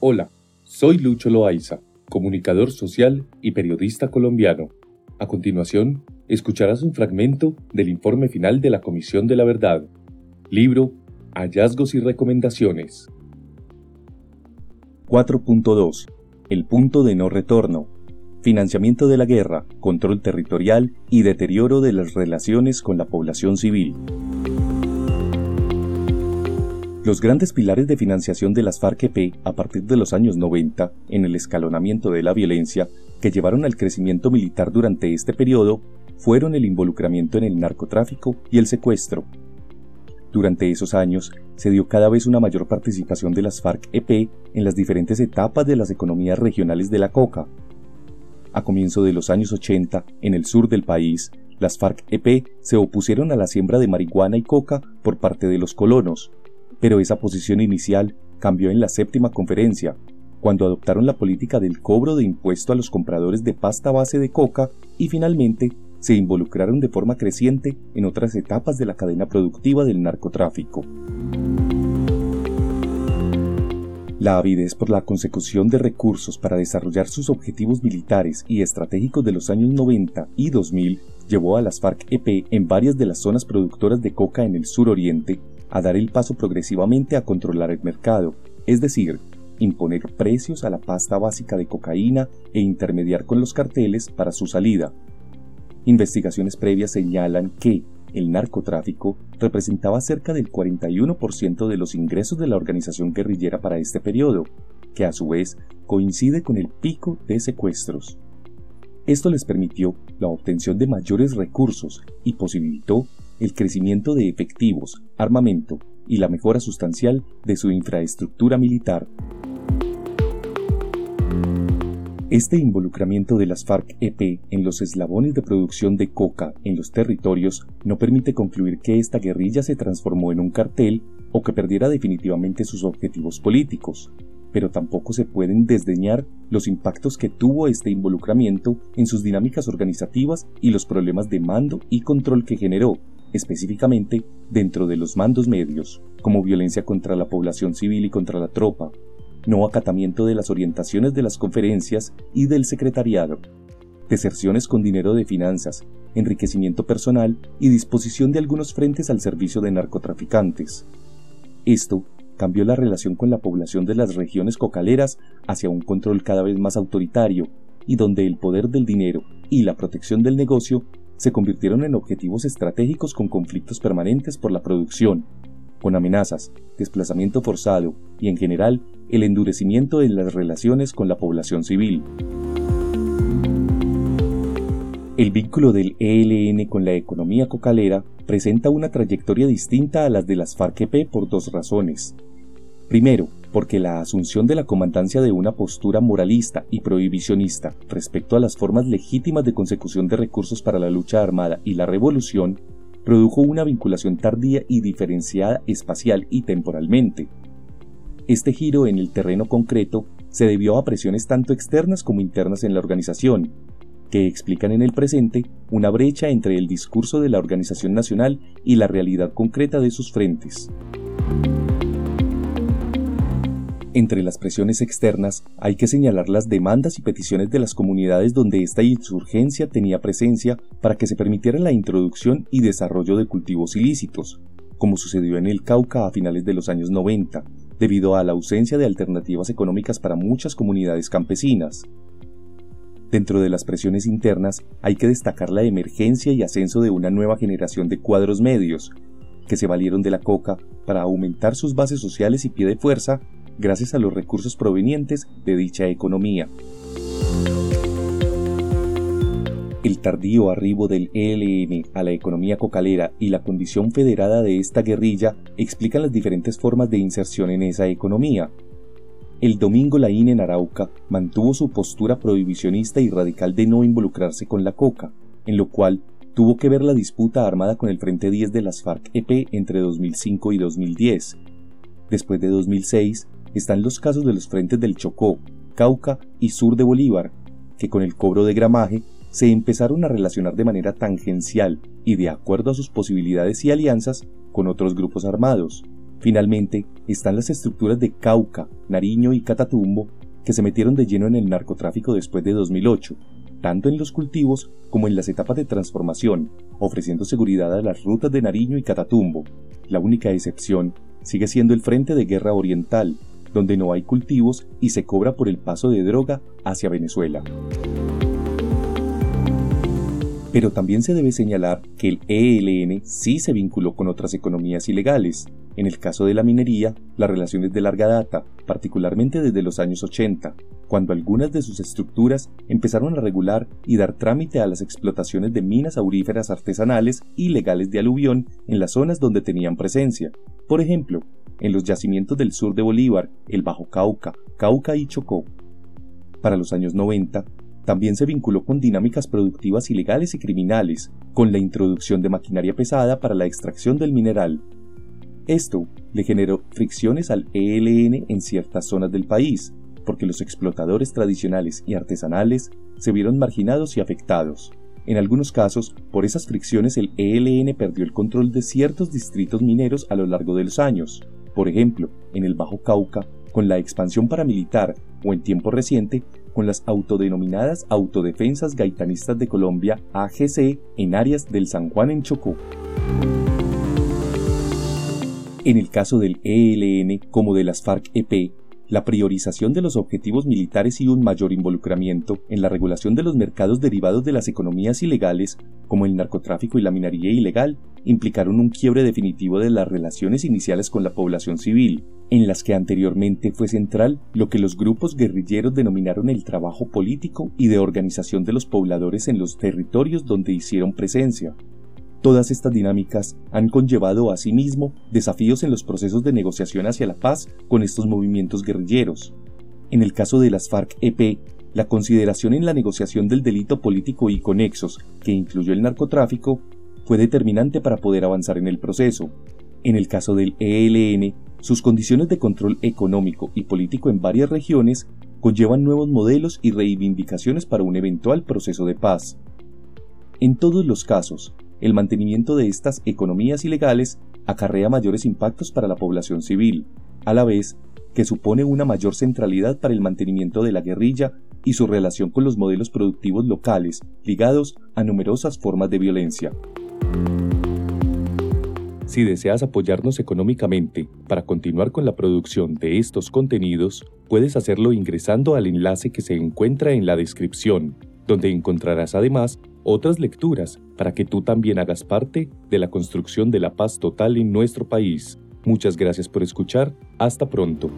Hola, soy Lucho Loaiza, comunicador social y periodista colombiano. A continuación, escucharás un fragmento del informe final de la Comisión de la Verdad, libro Hallazgos y Recomendaciones. 4.2 El punto de no retorno. Financiamiento de la guerra, control territorial y deterioro de las relaciones con la población civil. Los grandes pilares de financiación de las FARC-EP a partir de los años 90, en el escalonamiento de la violencia, que llevaron al crecimiento militar durante este periodo, fueron el involucramiento en el narcotráfico y el secuestro. Durante esos años se dio cada vez una mayor participación de las FARC-EP en las diferentes etapas de las economías regionales de la coca. A comienzo de los años 80, en el sur del país, las FARC-EP se opusieron a la siembra de marihuana y coca por parte de los colonos, pero esa posición inicial cambió en la séptima conferencia, cuando adoptaron la política del cobro de impuesto a los compradores de pasta base de coca y finalmente se involucraron de forma creciente en otras etapas de la cadena productiva del narcotráfico. La avidez por la consecución de recursos para desarrollar sus objetivos militares y estratégicos de los años 90 y 2000 llevó a las FARC-EP en varias de las zonas productoras de coca en el suroriente a dar el paso progresivamente a controlar el mercado, es decir, imponer precios a la pasta básica de cocaína e intermediar con los carteles para su salida. Investigaciones previas señalan que el narcotráfico representaba cerca del 41% de los ingresos de la organización guerrillera para este periodo, que a su vez coincide con el pico de secuestros. Esto les permitió la obtención de mayores recursos y posibilitó el crecimiento de efectivos, armamento y la mejora sustancial de su infraestructura militar. Este involucramiento de las FARC-EP en los eslabones de producción de coca en los territorios no permite concluir que esta guerrilla se transformó en un cartel o que perdiera definitivamente sus objetivos políticos, pero tampoco se pueden desdeñar los impactos que tuvo este involucramiento en sus dinámicas organizativas y los problemas de mando y control que generó, específicamente dentro de los mandos medios, como violencia contra la población civil y contra la tropa, no acatamiento de las orientaciones de las conferencias y del secretariado, deserciones con dinero de finanzas, enriquecimiento personal y disposición de algunos frentes al servicio de narcotraficantes. Esto cambió la relación con la población de las regiones cocaleras hacia un control cada vez más autoritario y donde el poder del dinero y la protección del negocio se convirtieron en objetivos estratégicos con conflictos permanentes por la producción, con amenazas, desplazamiento forzado y en general el endurecimiento de las relaciones con la población civil. El vínculo del ELN con la economía cocalera presenta una trayectoria distinta a las de las FARC-EP por dos razones. Primero, porque la asunción de la comandancia de una postura moralista y prohibicionista respecto a las formas legítimas de consecución de recursos para la lucha armada y la revolución produjo una vinculación tardía y diferenciada espacial y temporalmente. Este giro en el terreno concreto se debió a presiones tanto externas como internas en la organización, que explican en el presente una brecha entre el discurso de la organización nacional y la realidad concreta de sus frentes. Entre las presiones externas hay que señalar las demandas y peticiones de las comunidades donde esta insurgencia tenía presencia para que se permitiera la introducción y desarrollo de cultivos ilícitos, como sucedió en el Cauca a finales de los años 90, debido a la ausencia de alternativas económicas para muchas comunidades campesinas. Dentro de las presiones internas hay que destacar la emergencia y ascenso de una nueva generación de cuadros medios, que se valieron de la coca para aumentar sus bases sociales y pie de fuerza gracias a los recursos provenientes de dicha economía. El tardío arribo del ELN a la economía cocalera y la condición federada de esta guerrilla explican las diferentes formas de inserción en esa economía. El domingo la INE en Arauca mantuvo su postura prohibicionista y radical de no involucrarse con la coca, en lo cual tuvo que ver la disputa armada con el Frente 10 de las FARC-EP entre 2005 y 2010. Después de 2006, están los casos de los frentes del Chocó, Cauca y sur de Bolívar, que con el cobro de gramaje se empezaron a relacionar de manera tangencial y de acuerdo a sus posibilidades y alianzas con otros grupos armados, Finalmente, están las estructuras de Cauca, Nariño y Catatumbo que se metieron de lleno en el narcotráfico después de 2008, tanto en los cultivos como en las etapas de transformación, ofreciendo seguridad a las rutas de Nariño y Catatumbo. La única excepción sigue siendo el Frente de Guerra Oriental, donde no hay cultivos y se cobra por el paso de droga hacia Venezuela. Pero también se debe señalar que el ELN sí se vinculó con otras economías ilegales. En el caso de la minería, la relación es de larga data, particularmente desde los años 80, cuando algunas de sus estructuras empezaron a regular y dar trámite a las explotaciones de minas auríferas artesanales y legales de aluvión en las zonas donde tenían presencia. Por ejemplo, en los yacimientos del sur de Bolívar, el Bajo Cauca, Cauca y Chocó. Para los años 90, también se vinculó con dinámicas productivas ilegales y criminales, con la introducción de maquinaria pesada para la extracción del mineral. Esto le generó fricciones al ELN en ciertas zonas del país, porque los explotadores tradicionales y artesanales se vieron marginados y afectados. En algunos casos, por esas fricciones el ELN perdió el control de ciertos distritos mineros a lo largo de los años. Por ejemplo, en el Bajo Cauca, con la expansión paramilitar o en tiempo reciente con las autodenominadas Autodefensas Gaitanistas de Colombia AGC en áreas del San Juan en Chocó. En el caso del ELN como de las FARC-EP, la priorización de los objetivos militares y un mayor involucramiento en la regulación de los mercados derivados de las economías ilegales, como el narcotráfico y la minería ilegal, implicaron un quiebre definitivo de las relaciones iniciales con la población civil, en las que anteriormente fue central lo que los grupos guerrilleros denominaron el trabajo político y de organización de los pobladores en los territorios donde hicieron presencia, Todas estas dinámicas han conllevado asimismo desafíos en los procesos de negociación hacia la paz con estos movimientos guerrilleros. En el caso de las FARC-EP, la consideración en la negociación del delito político y conexos, que incluyó el narcotráfico, fue determinante para poder avanzar en el proceso. En el caso del ELN, sus condiciones de control económico y político en varias regiones conllevan nuevos modelos y reivindicaciones para un eventual proceso de paz. En todos los casos, el mantenimiento de estas economías ilegales acarrea mayores impactos para la población civil, a la vez que supone una mayor centralidad para el mantenimiento de la guerrilla y su relación con los modelos productivos locales ligados a numerosas formas de violencia. Si deseas apoyarnos económicamente para continuar con la producción de estos contenidos, puedes hacerlo ingresando al enlace que se encuentra en la descripción, donde encontrarás además otras lecturas para que tú también hagas parte de la construcción de la paz total en nuestro país. Muchas gracias por escuchar. Hasta pronto.